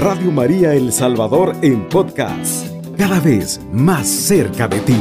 Radio María El Salvador en podcast, cada vez más cerca de ti.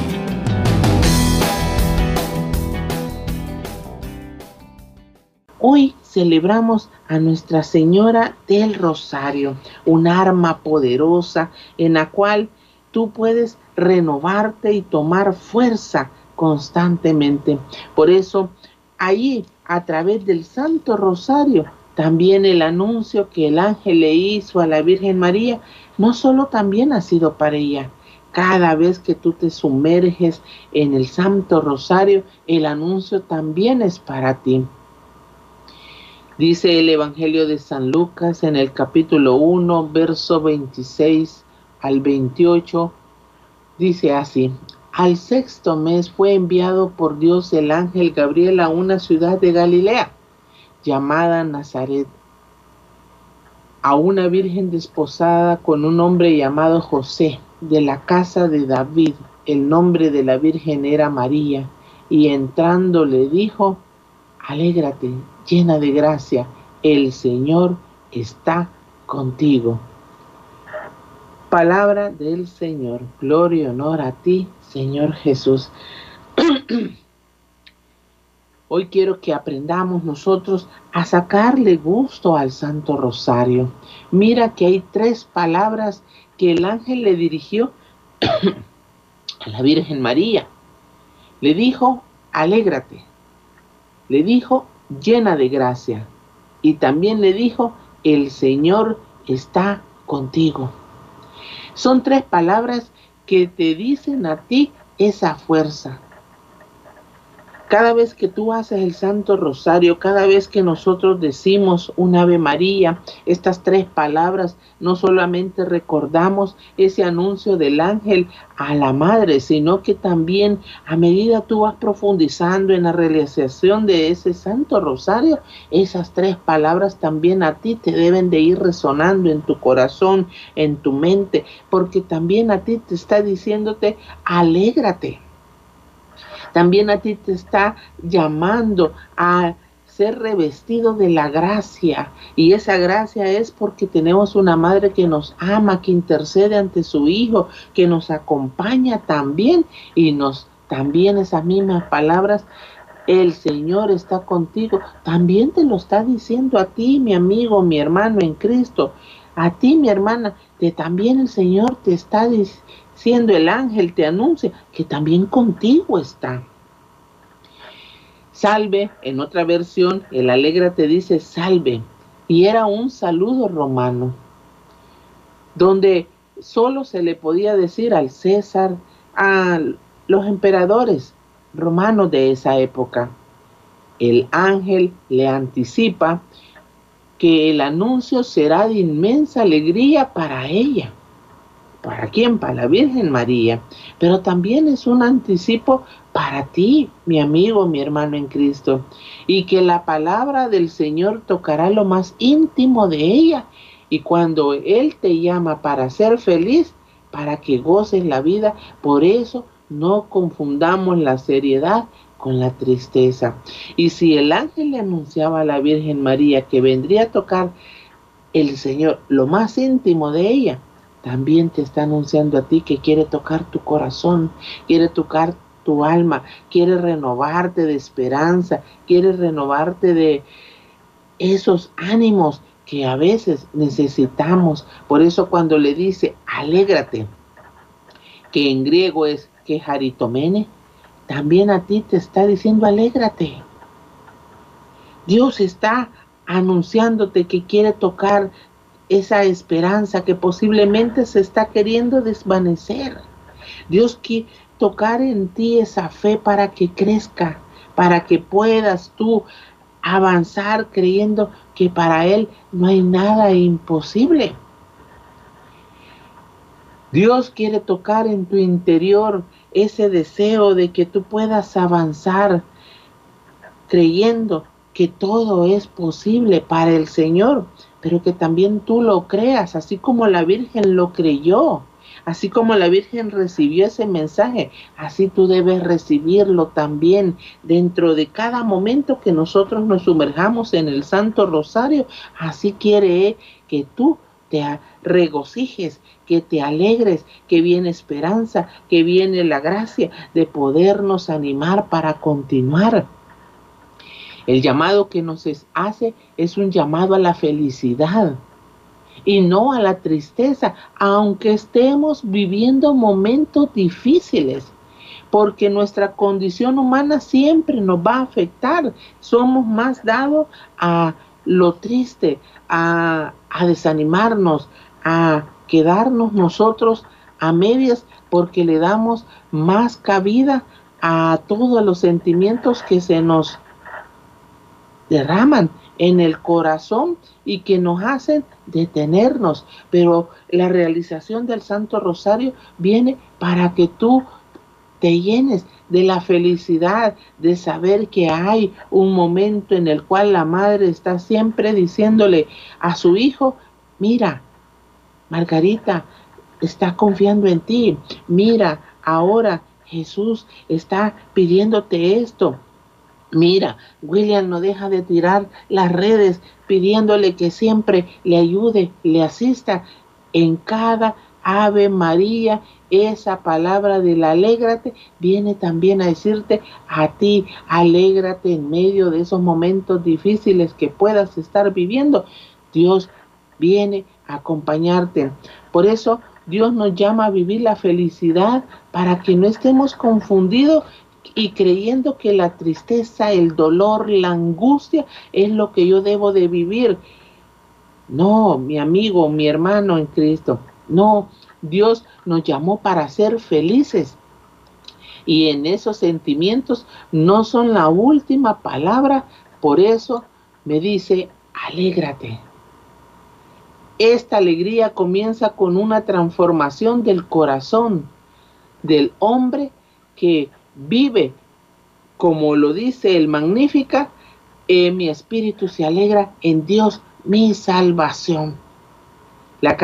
Hoy celebramos a Nuestra Señora del Rosario, un arma poderosa en la cual tú puedes renovarte y tomar fuerza constantemente. Por eso, ahí, a través del Santo Rosario, también el anuncio que el ángel le hizo a la Virgen María, no solo también ha sido para ella. Cada vez que tú te sumerges en el Santo Rosario, el anuncio también es para ti. Dice el Evangelio de San Lucas en el capítulo 1, verso 26 al 28, dice así, al sexto mes fue enviado por Dios el ángel Gabriel a una ciudad de Galilea llamada Nazaret, a una virgen desposada con un hombre llamado José, de la casa de David. El nombre de la virgen era María, y entrando le dijo, Alégrate, llena de gracia, el Señor está contigo. Palabra del Señor, gloria y honor a ti, Señor Jesús. Hoy quiero que aprendamos nosotros a sacarle gusto al Santo Rosario. Mira que hay tres palabras que el ángel le dirigió a la Virgen María. Le dijo, alégrate. Le dijo, llena de gracia. Y también le dijo, el Señor está contigo. Son tres palabras que te dicen a ti esa fuerza, cada vez que tú haces el Santo Rosario, cada vez que nosotros decimos un Ave María, estas tres palabras, no solamente recordamos ese anuncio del ángel a la madre, sino que también a medida tú vas profundizando en la realización de ese Santo Rosario, esas tres palabras también a ti te deben de ir resonando en tu corazón, en tu mente, porque también a ti te está diciéndote, alégrate también a ti te está llamando a ser revestido de la gracia. Y esa gracia es porque tenemos una madre que nos ama, que intercede ante su Hijo, que nos acompaña también y nos también esas mismas palabras. El Señor está contigo. También te lo está diciendo a ti, mi amigo, mi hermano en Cristo. A ti, mi hermana, que también el Señor te está siendo el ángel te anuncia que también contigo está. Salve, en otra versión, el alegra te dice salve, y era un saludo romano, donde solo se le podía decir al César, a los emperadores romanos de esa época. El ángel le anticipa que el anuncio será de inmensa alegría para ella. ¿Para quién? Para la Virgen María. Pero también es un anticipo para ti, mi amigo, mi hermano en Cristo. Y que la palabra del Señor tocará lo más íntimo de ella. Y cuando Él te llama para ser feliz, para que goces la vida, por eso no confundamos la seriedad con la tristeza. Y si el ángel le anunciaba a la Virgen María que vendría a tocar el Señor lo más íntimo de ella, también te está anunciando a ti que quiere tocar tu corazón, quiere tocar tu alma, quiere renovarte de esperanza, quiere renovarte de esos ánimos que a veces necesitamos. Por eso cuando le dice, alégrate, que en griego es que jaritomene, también a ti te está diciendo, alégrate. Dios está anunciándote que quiere tocar esa esperanza que posiblemente se está queriendo desvanecer. Dios quiere tocar en ti esa fe para que crezca, para que puedas tú avanzar creyendo que para Él no hay nada imposible. Dios quiere tocar en tu interior ese deseo de que tú puedas avanzar creyendo que todo es posible para el Señor pero que también tú lo creas, así como la Virgen lo creyó, así como la Virgen recibió ese mensaje, así tú debes recibirlo también dentro de cada momento que nosotros nos sumerjamos en el Santo Rosario, así quiere que tú te regocijes, que te alegres, que viene esperanza, que viene la gracia de podernos animar para continuar. El llamado que nos hace es un llamado a la felicidad y no a la tristeza, aunque estemos viviendo momentos difíciles, porque nuestra condición humana siempre nos va a afectar. Somos más dados a lo triste, a, desanimarnos, a quedarnos nosotros a medias, porque le damos más cabida a todos los sentimientos que se nos derraman en el corazón y que nos hacen detenernos. Pero la realización del Santo Rosario viene para que tú te llenes de la felicidad de saber que hay un momento en el cual la madre está siempre diciéndole a su hijo, mira, Margarita está confiando en ti, mira, ahora Jesús está pidiéndote esto. Mira, William no deja de tirar las redes pidiéndole que siempre le ayude, le asista en cada Ave María. Esa palabra del alégrate viene también a decirte a ti, alégrate en medio de esos momentos difíciles que puedas estar viviendo. Dios viene a acompañarte. Por eso Dios nos llama a vivir la felicidad para que no estemos confundidos y creyendo que la tristeza, el dolor, la angustia es lo que yo debo de vivir. No, mi amigo, mi hermano en Cristo. No, Dios nos llamó para ser felices. Y en esos sentimientos no son la última palabra. Por eso me dice, alégrate. Esta alegría comienza con una transformación del corazón del hombre que vive, como lo dice el Magnífica, mi espíritu se alegra en Dios, mi salvación. La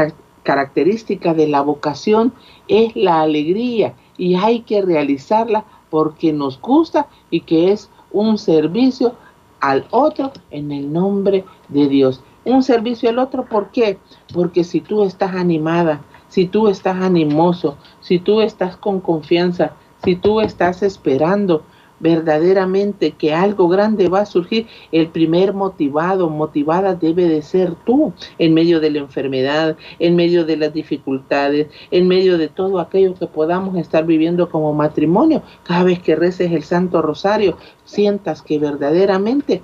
característica de la vocación es la alegría y hay que realizarla porque nos gusta y que es un servicio al otro en el nombre de Dios. Un servicio al otro, ¿por qué? Porque si tú estás animada, si tú estás animoso, si tú estás con confianza, si tú estás esperando verdaderamente que algo grande va a surgir, el primer motivado, motivada debe de ser tú en medio de la enfermedad, en medio de las dificultades, en medio de todo aquello que podamos estar viviendo como matrimonio. Cada vez que reces el Santo Rosario, sientas que verdaderamente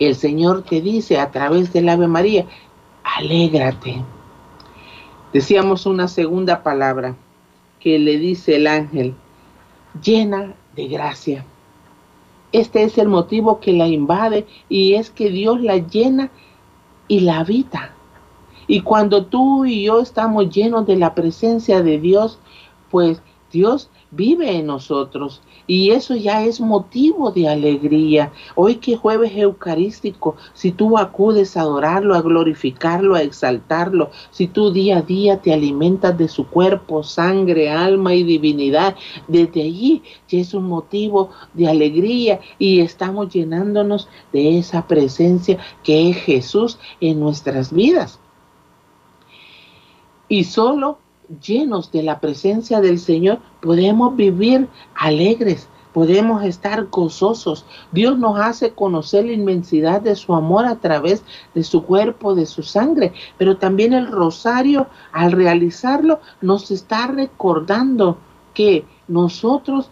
el Señor te dice a través del Ave María, alégrate. Decíamos una segunda palabra, que le dice el ángel, llena de gracia. Este es el motivo que la invade y es que Dios la llena y la habita. Y cuando tú y yo estamos llenos de la presencia de Dios, pues Dios vive en nosotros y eso ya es motivo de alegría. Hoy que jueves eucarístico, si tú acudes a adorarlo, a glorificarlo, a exaltarlo, si tú día a día te alimentas de su cuerpo, sangre, alma y divinidad, desde allí ya es un motivo de alegría y estamos llenándonos de esa presencia que es Jesús en nuestras vidas. Y solo llenos de la presencia del Señor, podemos vivir alegres, podemos estar gozosos. Dios nos hace conocer la inmensidad de su amor a través de su cuerpo, de su sangre, pero también el rosario, al realizarlo, nos está recordando que nosotros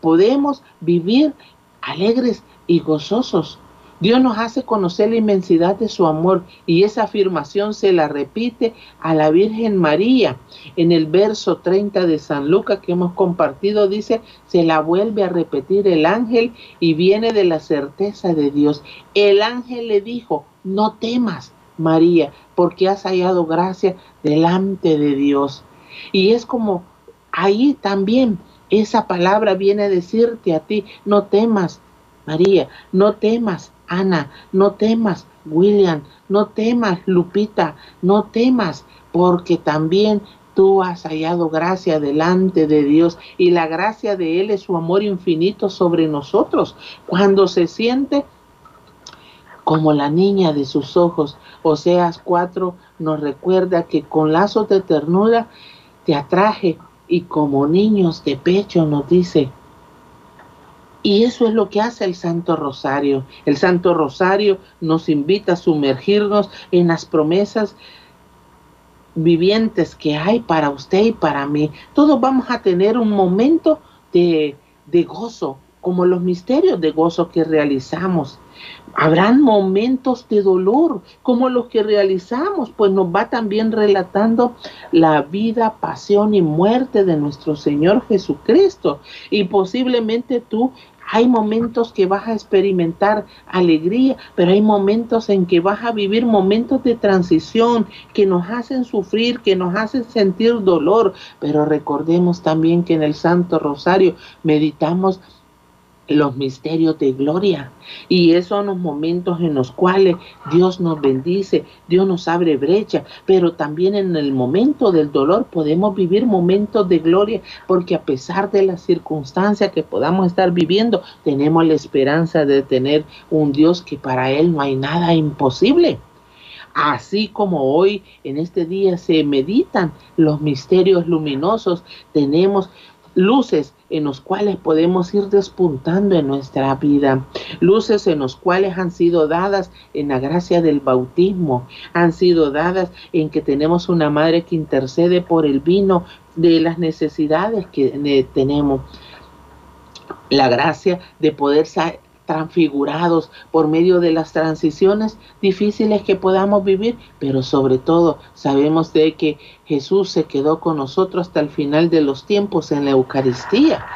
podemos vivir alegres y gozosos. Dios nos hace conocer la inmensidad de su amor y esa afirmación se la repite a la Virgen María. En el verso 30 de San Lucas que hemos compartido dice, se la vuelve a repetir el ángel y viene de la certeza de Dios. El ángel le dijo, no temas, María, porque has hallado gracia delante de Dios. Y es como ahí también esa palabra viene a decirte a ti, no temas, María, no temas, Ana, no temas, William, no temas, Lupita, no temas, porque también tú has hallado gracia delante de Dios y la gracia de Él es su amor infinito sobre nosotros. Cuando se siente como la niña de sus ojos. Oseas 4 nos recuerda que con lazos de ternura te atraje y como niños de pecho nos dice. Y eso es lo que hace el Santo Rosario. El Santo Rosario nos invita a sumergirnos en las promesas vivientes que hay para usted y para mí. Todos vamos a tener un momento de, de gozo, como los misterios de gozo que realizamos. Habrán momentos de dolor como los que realizamos, pues nos va también relatando la vida, pasión y muerte de nuestro Señor Jesucristo. Y posiblemente tú hay momentos que vas a experimentar alegría, pero hay momentos en que vas a vivir momentos de transición que nos hacen sufrir, que nos hacen sentir dolor. Pero recordemos también que en el Santo Rosario meditamos los misterios de gloria. Y esos son los momentos en los cuales Dios nos bendice, Dios nos abre brecha, pero también en el momento del dolor podemos vivir momentos de gloria, porque a pesar de las circunstancias que podamos estar viviendo, tenemos la esperanza de tener un Dios que para Él no hay nada imposible. Así como hoy en este día se meditan los misterios luminosos, tenemos luces en los cuales podemos ir despuntando en nuestra vida, luces en los cuales han sido dadas en la gracia del bautismo, han sido dadas en que tenemos una madre que intercede por el vino de las necesidades que tenemos. La gracia de poder transfigurados por medio de las transiciones difíciles que podamos vivir, pero sobre todo sabemos de que Jesús se quedó con nosotros hasta el final de los tiempos en la Eucaristía.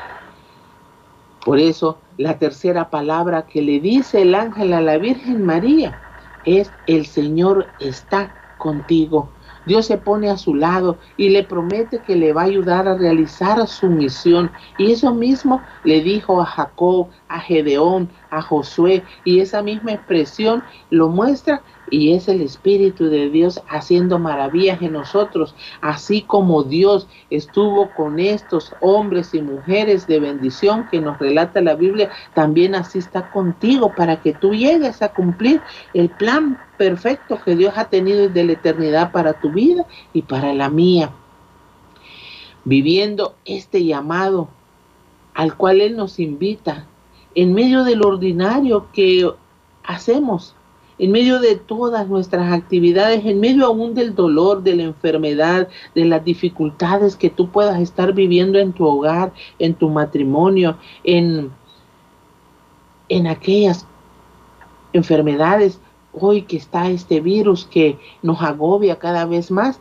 Por eso la tercera palabra que le dice el ángel a la Virgen María es el Señor está contigo. Dios se pone a su lado y le promete que le va a ayudar a realizar su misión. Y eso mismo le dijo a Jacob, a Gedeón, a Josué. Y esa misma expresión lo muestra y es el Espíritu de Dios haciendo maravillas en nosotros, así como Dios estuvo con estos hombres y mujeres de bendición que nos relata la Biblia, también así está contigo para que tú llegues a cumplir el plan perfecto que Dios ha tenido desde la eternidad para tu vida y para la mía. Viviendo este llamado al cual Él nos invita en medio del ordinario que hacemos en medio de todas nuestras actividades, en medio aún del dolor, de la enfermedad, de las dificultades que tú puedas estar viviendo en tu hogar, en tu matrimonio, en, en aquellas enfermedades, hoy que está este virus que nos agobia cada vez más,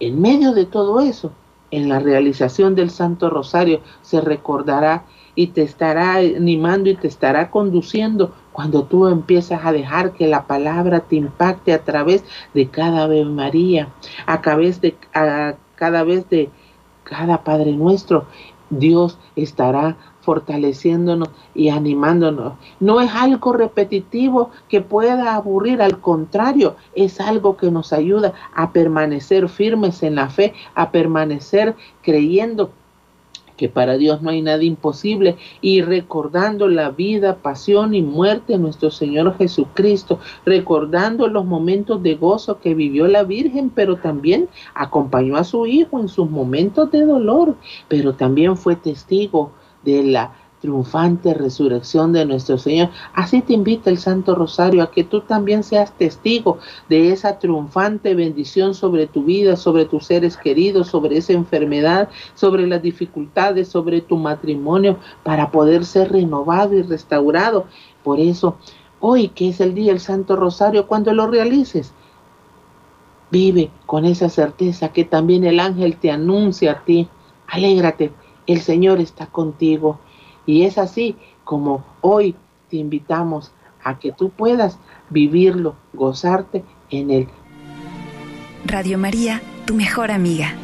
en medio de todo eso, en la realización del Santo Rosario se recordará y te estará animando y te estará conduciendo cuando tú empiezas a dejar que la palabra te impacte a través de cada Ave María, a través de a cada vez de cada Padre nuestro, Dios estará fortaleciéndonos y animándonos. No es algo repetitivo que pueda aburrir, al contrario, es algo que nos ayuda a permanecer firmes en la fe, a permanecer creyendo que para Dios no hay nada imposible, y recordando la vida, pasión y muerte de nuestro Señor Jesucristo, recordando los momentos de gozo que vivió la Virgen, pero también acompañó a su Hijo en sus momentos de dolor, pero también fue testigo de la triunfante resurrección de nuestro Señor. Así te invita el Santo Rosario a que tú también seas testigo de esa triunfante bendición sobre tu vida, sobre tus seres queridos, sobre esa enfermedad, sobre las dificultades, sobre tu matrimonio, para poder ser renovado y restaurado. Por eso, hoy que es el día del Santo Rosario, cuando lo realices, vive con esa certeza que también el ángel te anuncia a ti. Alégrate, el Señor está contigo. Y es así como hoy te invitamos a que tú puedas vivirlo, gozarte en él. Radio María, tu mejor amiga.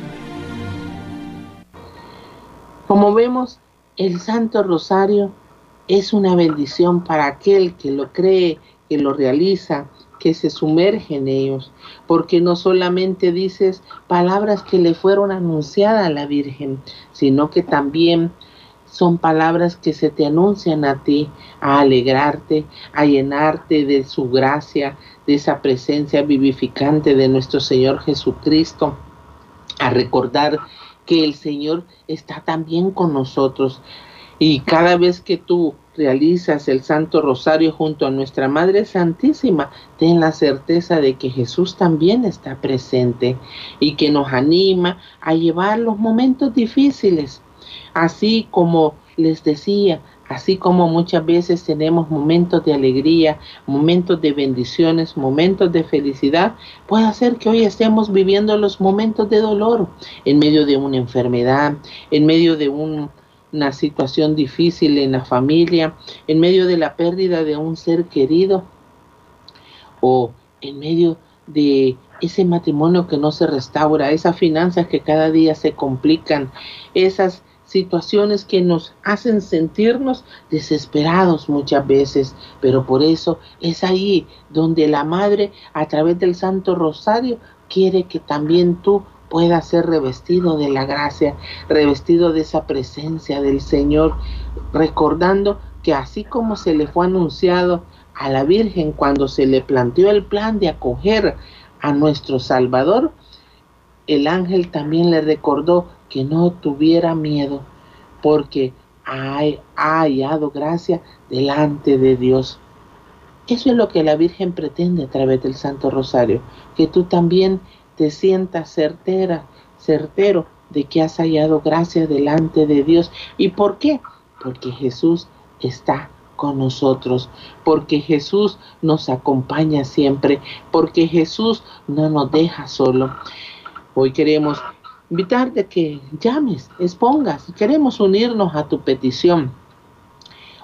Como vemos, el Santo Rosario es una bendición para aquel que lo cree, que lo realiza, que se sumerge en ellos, porque no solamente dices palabras que le fueron anunciadas a la Virgen, sino que también son palabras que se te anuncian a ti, a alegrarte, a llenarte de su gracia, de esa presencia vivificante de nuestro Señor Jesucristo, a recordar que el Señor está también con nosotros. Y cada vez que tú realizas el Santo Rosario junto a nuestra Madre Santísima, ten la certeza de que Jesús también está presente y que nos anima a llevar los momentos difíciles. Así como les decía, así como muchas veces tenemos momentos de alegría, momentos de bendiciones, momentos de felicidad, puede ser que hoy estemos viviendo los momentos de dolor en medio de una enfermedad, en medio de un una situación difícil en la familia, en medio de la pérdida de un ser querido o en medio de ese matrimonio que no se restaura, esas finanzas que cada día se complican, esas situaciones que nos hacen sentirnos desesperados muchas veces, pero por eso es ahí donde la Madre a través del Santo Rosario quiere que también tú pueda ser revestido de la gracia, revestido de esa presencia del Señor, recordando que así como se le fue anunciado a la Virgen cuando se le planteó el plan de acoger a nuestro Salvador, el ángel también le recordó que no tuviera miedo, porque ha, ha hallado gracia delante de Dios. Eso es lo que la Virgen pretende a través del Santo Rosario, que tú también te sientas certera, certero de que has hallado gracia delante de Dios. ¿Y por qué? Porque Jesús está con nosotros, porque Jesús nos acompaña siempre, porque Jesús no nos deja solo. Hoy queremos invitarte a que llames, expongas, queremos unirnos a tu petición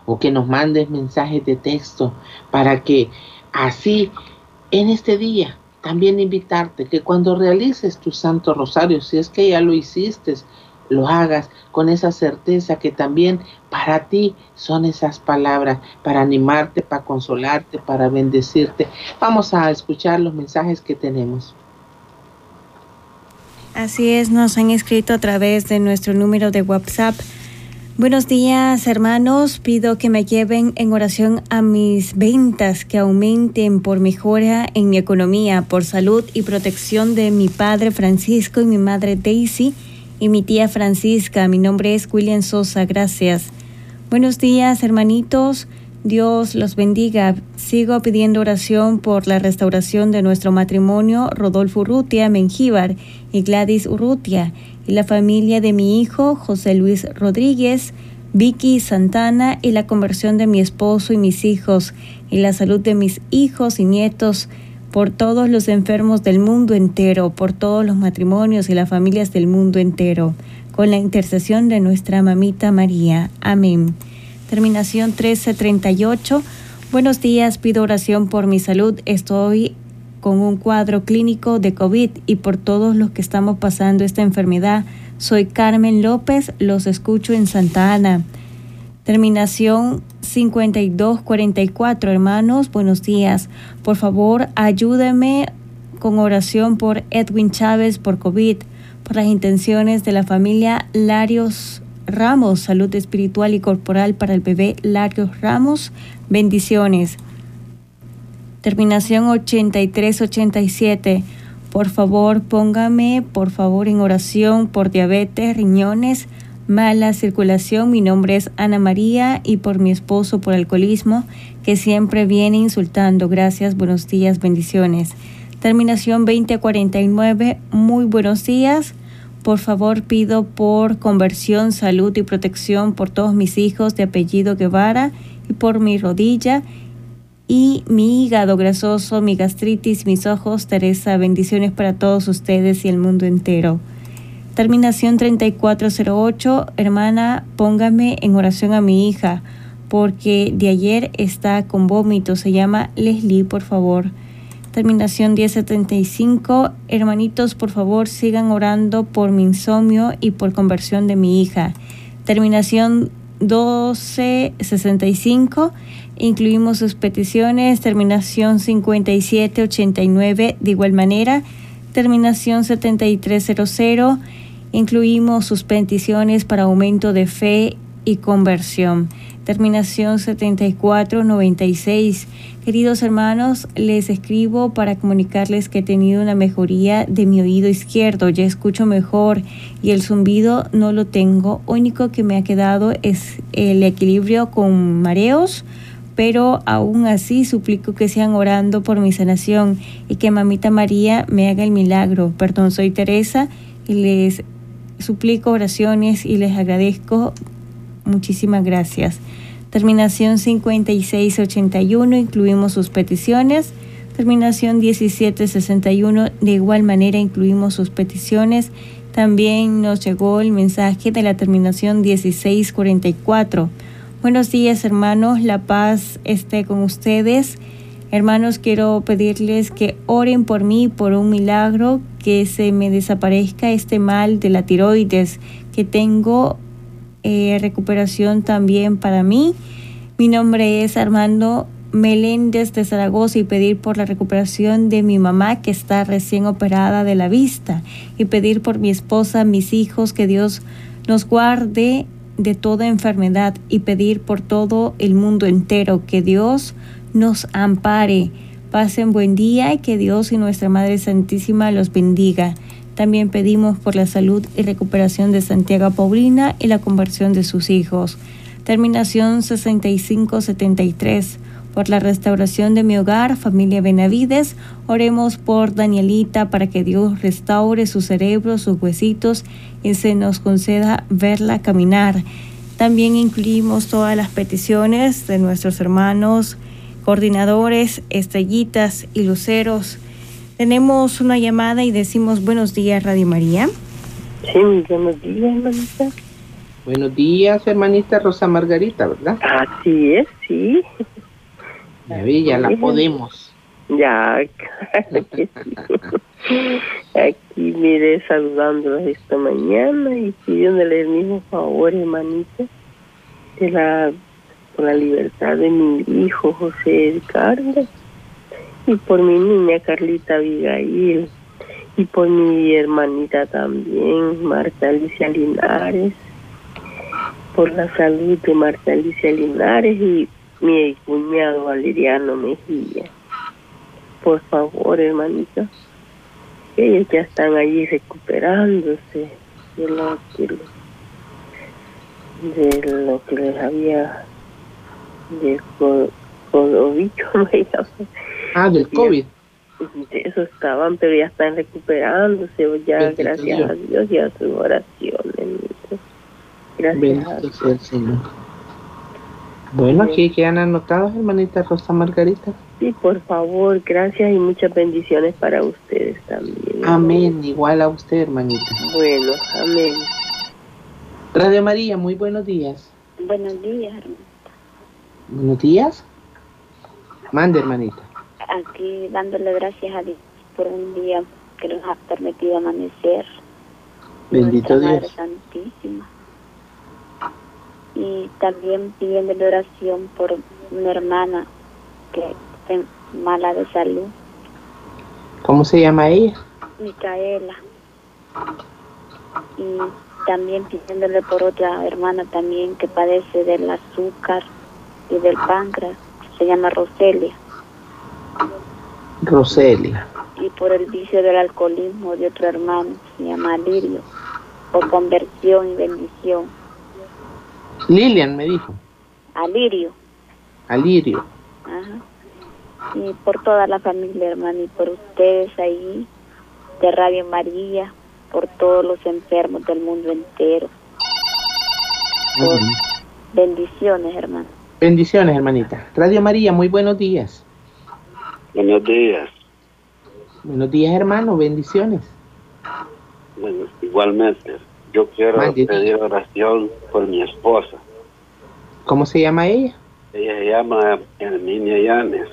o que nos mandes mensajes de texto para que así en este día también invitarte que cuando realices tu Santo Rosario, si es que ya lo hiciste, lo hagas con esa certeza que también para ti son esas palabras, para animarte, para consolarte, para bendecirte. Vamos a escuchar los mensajes que tenemos. Así es, nos han escrito a través de nuestro número de WhatsApp Buenos días hermanos, pido que me lleven en oración a mis ventas, que aumenten por mejora en mi economía, por salud y protección de mi padre Francisco y mi madre Daisy y mi tía Francisca. Mi nombre es William Sosa, gracias. Buenos días hermanitos, Dios los bendiga. Sigo pidiendo oración por la restauración de nuestro matrimonio Rodolfo Urrutia Mengíbar y Gladys Urrutia y la familia de mi hijo José Luis Rodríguez, Vicky Santana y la conversión de mi esposo y mis hijos y la salud de mis hijos y nietos por todos los enfermos del mundo entero, por todos los matrimonios y las familias del mundo entero, con la intercesión de nuestra mamita María. Amén. Terminación 1338. Buenos días, pido oración por mi salud. Estoy con un cuadro clínico de COVID y por todos los que estamos pasando esta enfermedad. Soy Carmen López, los escucho en Santa Ana. Terminación 5244, hermanos, buenos días. Por favor, ayúdeme con oración por Edwin Chávez por COVID, por las intenciones de la familia Larios Ramos, salud espiritual y corporal para el bebé Larios Ramos. Bendiciones. Terminación 8387. Por favor, póngame, por favor, en oración por diabetes, riñones, mala circulación. Mi nombre es Ana María y por mi esposo por alcoholismo, que siempre viene insultando. Gracias, buenos días, bendiciones. Terminación 2049. Muy buenos días. Por favor, pido por conversión, salud y protección por todos mis hijos de apellido Guevara y por mi rodilla y mi hígado grasoso, mi gastritis, mis ojos. Teresa, bendiciones para todos ustedes y el mundo entero. Terminación 3408, hermana, póngame en oración a mi hija, porque de ayer está con vómito. Se llama Leslie, por favor. Terminación 1075, hermanitos, por favor, sigan orando por mi insomnio y por conversión de mi hija. Terminación 1265, Incluimos sus peticiones, terminación 5789 de igual manera, terminación 7300. Incluimos sus peticiones para aumento de fe y conversión. Terminación 7496. Queridos hermanos, les escribo para comunicarles que he tenido una mejoría de mi oído izquierdo, ya escucho mejor y el zumbido no lo tengo. Único que me ha quedado es el equilibrio con mareos, pero aún así suplico que sean orando por mi sanación y que mamita María me haga el milagro. Perdón, soy Teresa y les suplico oraciones y les agradezco. Muchísimas gracias. Terminación 5681, incluimos sus peticiones. Terminación 1761, de igual manera incluimos sus peticiones. También nos llegó el mensaje de la terminación 1644. Buenos días hermanos, la paz esté con ustedes. Hermanos, quiero pedirles que oren por mí, por un milagro, que se me desaparezca este mal de la tiroides que tengo eh, recuperación también para mí. Mi nombre es Armando Meléndez de Zaragoza y pedir por la recuperación de mi mamá que está recién operada de la vista y pedir por mi esposa, mis hijos, que Dios nos guarde de toda enfermedad y pedir por todo el mundo entero que Dios nos ampare. Pasen buen día y que Dios y nuestra Madre Santísima los bendiga. También pedimos por la salud y recuperación de Santiago Paulina y la conversión de sus hijos. Terminación 6573. Por la restauración de mi hogar, familia Benavides, oremos por Danielita para que Dios restaure su cerebro, sus huesitos y se nos conceda verla caminar. También incluimos todas las peticiones de nuestros hermanos, coordinadores, estrellitas y luceros tenemos una llamada y decimos buenos días, Radio María. Sí, buenos días, hermanita. Buenos días, hermanita Rosa Margarita, ¿verdad? Así es, sí. Ya vi, ya la podemos. Ya, Aquí, mire, saludándolas esta mañana y pidiéndole el mismo favor, hermanita, de la, por la libertad de mi hijo José Ricardo y por mi niña Carlita Abigail y por mi hermanita también, Marta Alicia Linares, por la salud de Marta Alicia Linares y mi cuñado Valeriano Mejía. Por favor, hermanita, ellos ya están allí recuperándose de lo que, de lo que les había de COVID, me Ah, del COVID. Eso estaban, pero ya están recuperándose, ya gracias a Dios y a sus oraciones. Gracias a Dios. Señor. Bueno, aquí quedan anotados, hermanita Rosa Margarita. Sí, por favor, gracias y muchas bendiciones para ustedes también. Amén, igual a usted, hermanita. Bueno, amén. Radio María, muy buenos días. Buenos días, hermanita. Buenos días. Mande, hermanita aquí dándole gracias a Dios por un día que nos ha permitido amanecer. Bendito Dios. Madre Santísima. Y también pidiéndole oración por una hermana que está mala de salud. ¿Cómo se llama ella? Micaela. Y también pidiéndole por otra hermana también que padece del azúcar y del páncreas. Se llama Roselia. Roselia. Y por el vicio del alcoholismo de otro hermano, se llama Lirio, por conversión y bendición. Lilian me dijo. Alirio. Alirio. Ajá. Y por toda la familia, hermano, y por ustedes ahí, de Radio María, por todos los enfermos del mundo entero. bendiciones, hermano. Bendiciones, hermanita. Radio María, muy buenos días. Buenos días. Buenos días, hermano. Bendiciones. Bueno, igualmente. Yo quiero pedir oración por mi esposa. ¿Cómo se llama ella? Ella se llama Herminia Llanes.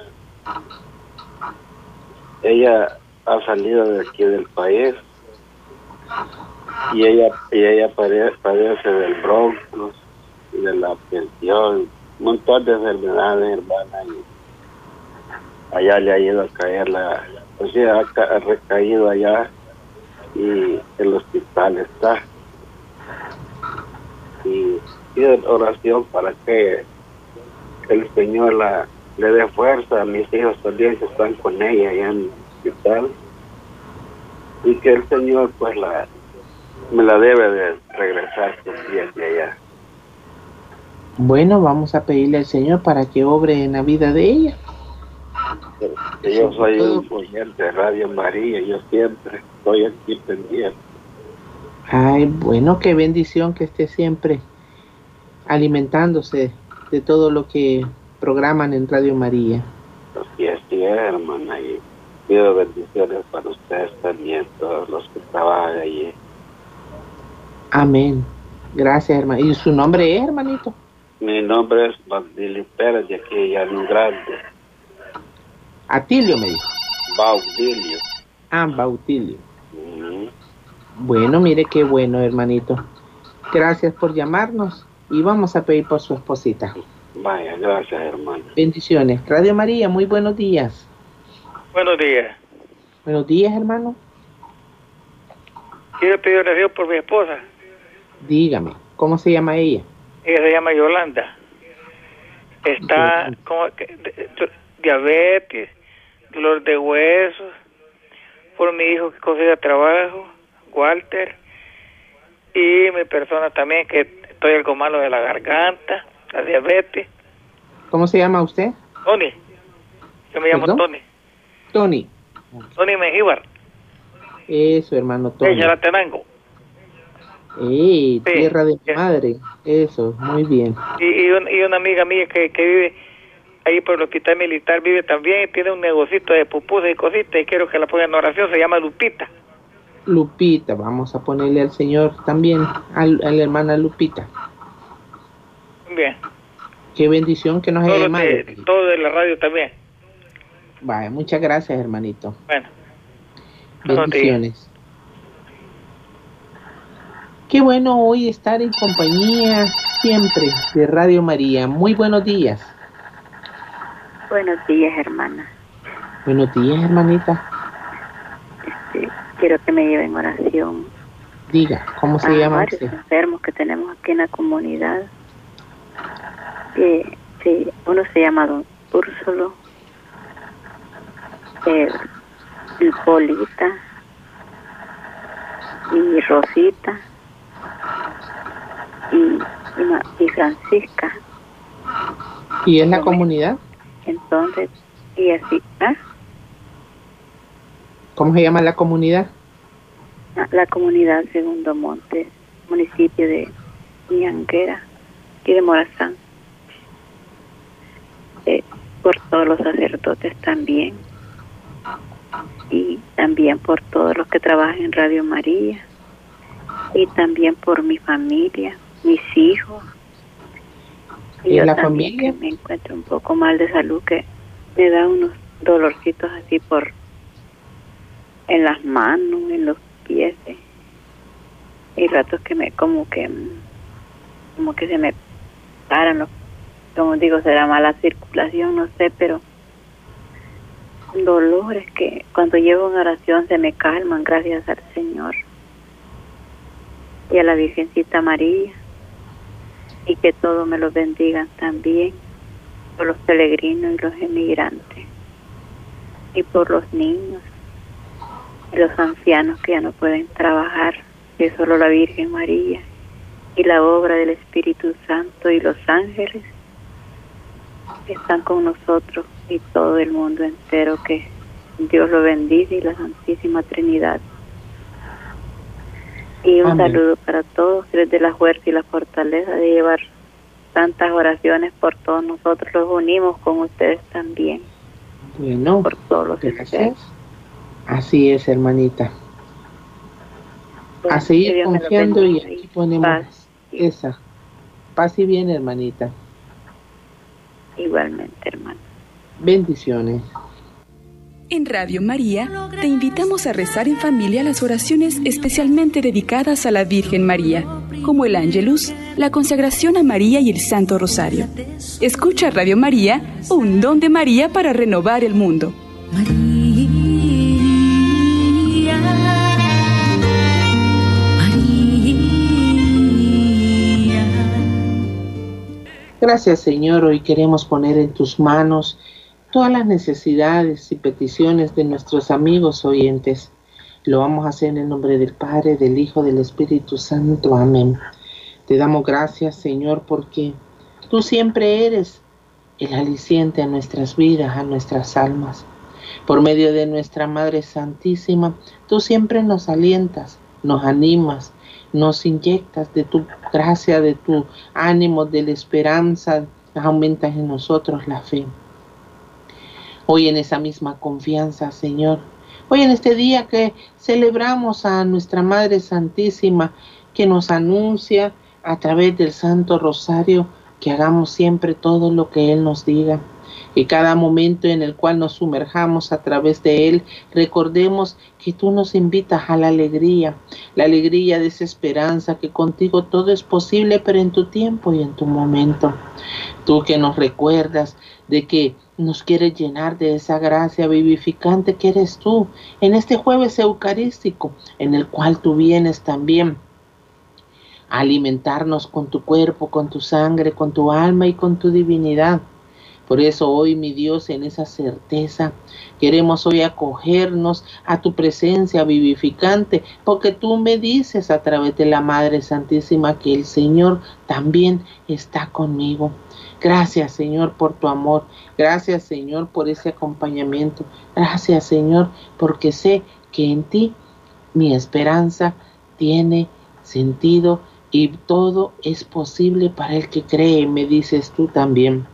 Ella ha salido de aquí del país y ella y ella padece, del bronco, de la pensión, un montón de enfermedades, hermana. Y allá le ha ido a caer la, pues sea, ha, recaído allá y el hospital está. Y pido oración para que el Señor la, le dé fuerza a mis hijos también que están con ella allá en el hospital y que el Señor pues la me la debe de regresar de allá. Bueno, vamos a pedirle al Señor para que obre en la vida de ella. Yo soy un oyente de Radio María, yo siempre estoy aquí pendiente. Ay, bueno, qué bendición que esté siempre alimentándose de todo lo que programan en Radio María. Así es, sí, hermana, y pido bendiciones para ustedes también, todos los que trabajan allí. Amén. Gracias, hermano. ¿Y su nombre es, hermanito? Mi nombre es Baudilio Pérez, de aquí, Llano Grande. Atilio me dijo. Baudilio. Ah, Bautilio. Bueno, mire qué bueno, hermanito. Gracias por llamarnos y vamos a pedir por su esposita. Vaya, gracias, hermano. Bendiciones. Radio María, muy buenos días. Buenos días. Buenos días, hermano. Quiero pedir oración por mi esposa. Dígame, ¿cómo se llama ella? Ella se llama Yolanda. Está como diabetes, dolor de huesos, por mi hijo que consiga trabajo, Walter, y mi persona también que estoy algo malo de la garganta, la diabetes. ¿Cómo se llama usted? Tony, yo me llamo ¿Perdón? Tony, Tony. Tony Mengíbar, Eso, hermano Tony. Sí. Tierra de mi madre. Eso, muy bien. Y, y, un- y una amiga mía que, que vive ahí por el hospital militar, vive también y tiene un negocito de pupusas y cositas y quiero que la pongan en oración, se llama Lupita. Lupita, vamos a ponerle al Señor también, al- a la hermana Lupita. Bien, Qué bendición que nos haya llamado. todo de la radio también. Vaya, muchas gracias, hermanito. Bueno. Bendiciones. Qué bueno hoy estar en compañía siempre de Radio María. Muy buenos días. Buenos días, hermana. Buenos días, hermanita. Este, quiero que me lleven oración Diga, ¿cómo se llama varios usted? enfermos que tenemos aquí en la comunidad. Sí, uno se llama Don Úrsulo, eh, Polita y Rosita y, y Francisca. ¿Y es la comunidad? Entonces, y así, ¿ah? ¿Cómo se llama la comunidad? la comunidad Segundo Monte, municipio de Ñanguera y de Morazán. Eh, por todos los sacerdotes también. Y también por todos los que trabajan en Radio María. Y también por mi familia, mis hijos. ¿Y yo la también familia? que me encuentro un poco mal de salud, que me da unos dolorcitos así por en las manos, en los pies. eh. Hay ratos que me, como que, como que se me paran los, como digo, será mala circulación, no sé, pero dolores que cuando llevo una oración se me calman, gracias al Señor y a la Virgencita María y que todos me los bendigan también por los peregrinos y los emigrantes y por los niños y los ancianos que ya no pueden trabajar, que solo la Virgen María y la obra del Espíritu Santo y los ángeles están con nosotros y todo el mundo entero que Dios lo bendice y la Santísima Trinidad. Y un Amén. saludo para todos, que dé la fuerza y la fortaleza de llevar tantas oraciones por todos nosotros. Los unimos con ustedes también, Bueno, por todos los gracias. Así es, hermanita. Bueno, A seguir confiando y aquí ponemos paz. esa. Paz y bien, hermanita. Igualmente, hermano. Bendiciones. En Radio María te invitamos a rezar en familia las oraciones especialmente dedicadas a la Virgen María, como el Ángelus, la consagración a María y el Santo Rosario. Escucha Radio María, un don de María para renovar el mundo. Gracias Señor, hoy queremos poner en tus manos todas las necesidades y peticiones de nuestros amigos oyentes. Lo vamos a hacer en el nombre del Padre, del Hijo, del Espíritu Santo. Amén. Te damos gracias Señor porque tú siempre eres el aliciente a nuestras vidas, a nuestras almas. Por medio de nuestra Madre Santísima, tú siempre nos alientas, nos animas, nos inyectas de tu gracia, de tu ánimo, de la esperanza, aumentas en nosotros la fe. Hoy en esa misma confianza, Señor, hoy en este día que celebramos a nuestra Madre Santísima, que nos anuncia a través del Santo Rosario que hagamos siempre todo lo que Él nos diga y cada momento en el cual nos sumerjamos a través de Él, recordemos que tú nos invitas a la alegría, la alegría de esa esperanza, que contigo todo es posible, pero en tu tiempo y en tu momento. Tú que nos recuerdas de que nos quieres llenar de esa gracia vivificante que eres tú en este jueves eucarístico, en el cual tú vienes también a alimentarnos con tu cuerpo, con tu sangre, con tu alma y con tu divinidad. Por eso hoy, mi Dios, en esa certeza, queremos hoy acogernos a tu presencia vivificante, porque tú me dices a través de la Madre Santísima que el Señor también está conmigo. Gracias, Señor, por tu amor. Gracias, Señor, por ese acompañamiento. Gracias, Señor, porque sé que en ti mi esperanza tiene sentido y todo es posible para el que cree, me dices tú también.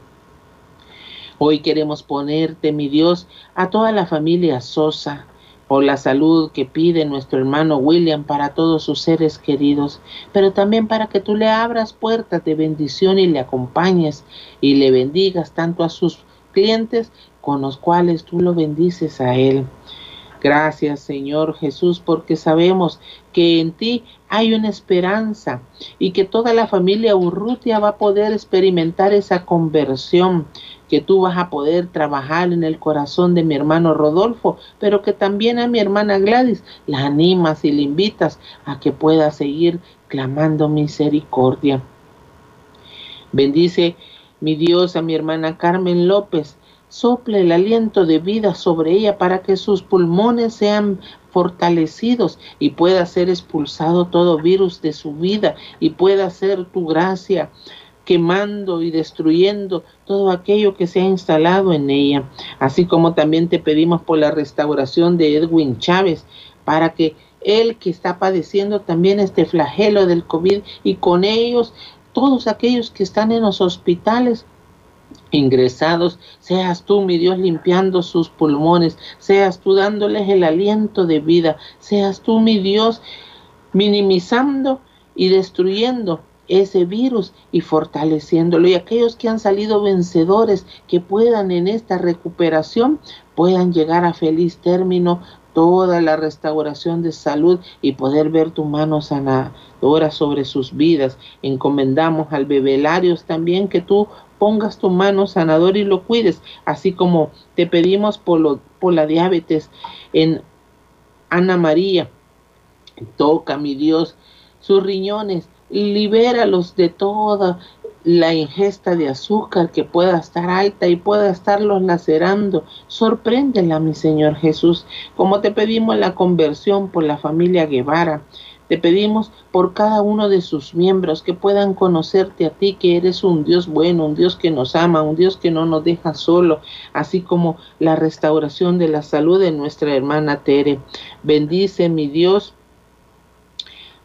Hoy queremos ponerte, mi Dios, a toda la familia Sosa, por la salud que pide nuestro hermano William para todos sus seres queridos, pero también para que tú le abras puertas de bendición y le acompañes y le bendigas tanto a sus clientes con los cuales tú lo bendices a él. Gracias Señor Jesús porque sabemos que en ti hay una esperanza y que toda la familia Urrutia va a poder experimentar esa conversión, que tú vas a poder trabajar en el corazón de mi hermano Rodolfo, pero que también a mi hermana Gladys la animas y le invitas a que pueda seguir clamando misericordia. Bendice mi Dios a mi hermana Carmen López, sople el aliento de vida sobre ella para que sus pulmones sean fortalecidos y pueda ser expulsado todo virus de su vida y pueda ser tu gracia quemando y destruyendo todo aquello que se ha instalado en ella. Así como también te pedimos por la restauración de Edwin Chávez, para que él que está padeciendo también este flagelo del COVID y con ellos todos aquellos que están en los hospitales ingresados, seas tú, mi Dios, limpiando sus pulmones, seas tú dándoles el aliento de vida, seas tú, mi Dios, minimizando y destruyendo ese virus y fortaleciéndolo. Y aquellos que han salido vencedores, que puedan en esta recuperación, puedan llegar a feliz término toda la restauración de salud y poder ver tu mano sanadora sobre sus vidas. Encomendamos al bebelarios también que tú pongas tu mano sanadora y lo cuides, así como te pedimos por, lo, por la diabetes en Ana María. Toca, mi Dios, sus riñones, libéralos de toda la ingesta de azúcar que pueda estar alta y pueda estarlos lacerando. Sorpréndela, mi Señor Jesús, como te pedimos la conversión por la familia Guevara. Te pedimos por cada uno de sus miembros que puedan conocerte a ti, que eres un Dios bueno, un Dios que nos ama, un Dios que no nos deja solo, así como la restauración de la salud de nuestra hermana Tere. Bendice, mi Dios,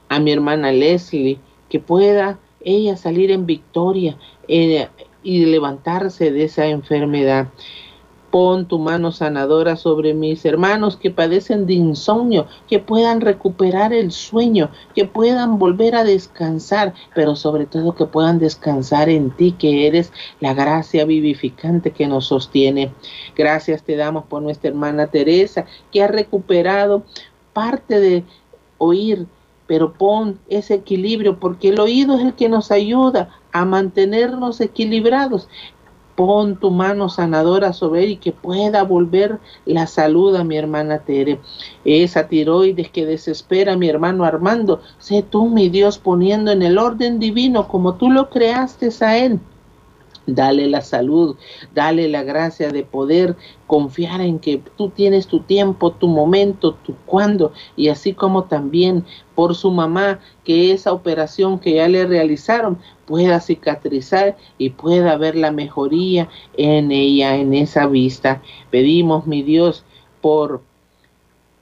a mi hermana Leslie, que pueda ella salir en victoria eh, y levantarse de esa enfermedad. Pon tu mano sanadora sobre mis hermanos que padecen de insomnio, que puedan recuperar el sueño, que puedan volver a descansar, pero sobre todo que puedan descansar en ti, que eres la gracia vivificante que nos sostiene. Gracias te damos por nuestra hermana Teresa, que ha recuperado parte de oír pero pon ese equilibrio porque el oído es el que nos ayuda a mantenernos equilibrados. Pon tu mano sanadora sobre él y que pueda volver la salud a mi hermana Tere. Esa tiroides que desespera mi hermano Armando, sé tú mi Dios poniendo en el orden divino como tú lo creaste a él Dale la salud, dale la gracia de poder confiar en que tú tienes tu tiempo, tu momento, tu cuándo, y así como también por su mamá, que esa operación que ya le realizaron pueda cicatrizar y pueda ver la mejoría en ella, en esa vista. Pedimos, mi Dios, por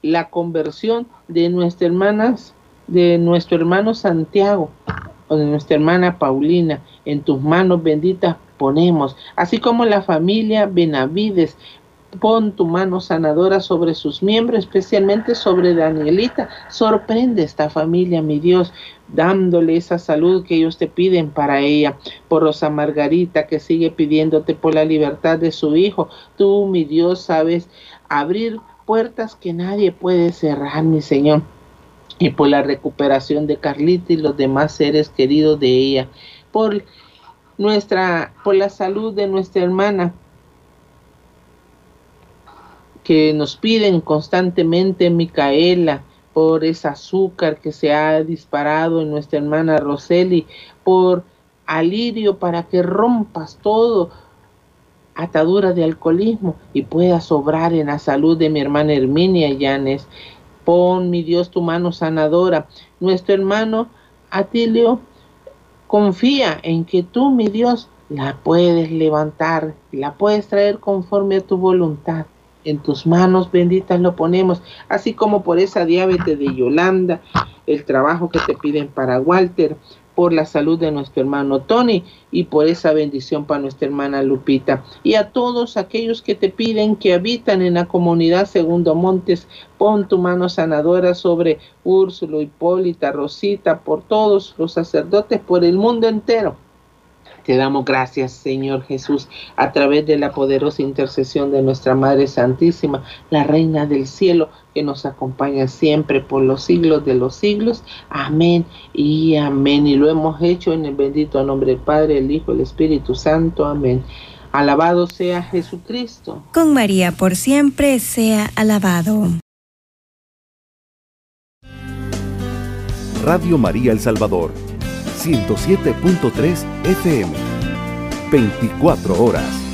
la conversión de nuestras hermanas, de nuestro hermano Santiago o de nuestra hermana Paulina, en tus manos benditas ponemos, así como la familia Benavides. Pon tu mano sanadora sobre sus miembros, especialmente sobre Danielita. Sorprende esta familia, mi Dios, dándole esa salud que ellos te piden para ella. Por Rosa Margarita, que sigue pidiéndote por la libertad de su hijo. Tú, mi Dios, sabes abrir puertas que nadie puede cerrar, mi Señor. Y por la recuperación de Carlita y los demás seres queridos de ella. Por nuestra, por la salud de nuestra hermana, que nos piden constantemente, Micaela, por ese azúcar que se ha disparado en nuestra hermana Roseli, por alirio para que rompas todo atadura de alcoholismo y puedas obrar en la salud de mi hermana Herminia Llanes. Pon, mi Dios, tu mano sanadora. Nuestro hermano Atilio Confía en que tú, mi Dios, la puedes levantar, la puedes traer conforme a tu voluntad. En tus manos benditas lo ponemos, así como por esa diabetes de Yolanda, el trabajo que te piden para Walter, por la salud de nuestro hermano Tony y por esa bendición para nuestra hermana Lupita. Y a todos aquellos que te piden que habitan en la comunidad Segundo Montes, pon tu mano sanadora sobre Úrsulo, Hipólita, Rosita, por todos los sacerdotes, por el mundo entero te damos gracias, Señor Jesús, a través de la poderosa intercesión de nuestra Madre Santísima, la Reina del Cielo, que nos acompaña siempre por los siglos de los siglos. Amén y amén. Y lo hemos hecho en el bendito nombre del Padre, el Hijo, el Espíritu Santo. Amén. Alabado sea Jesucristo. Con María por siempre sea alabado. Radio María El Salvador 107.3 FM. 24 horas.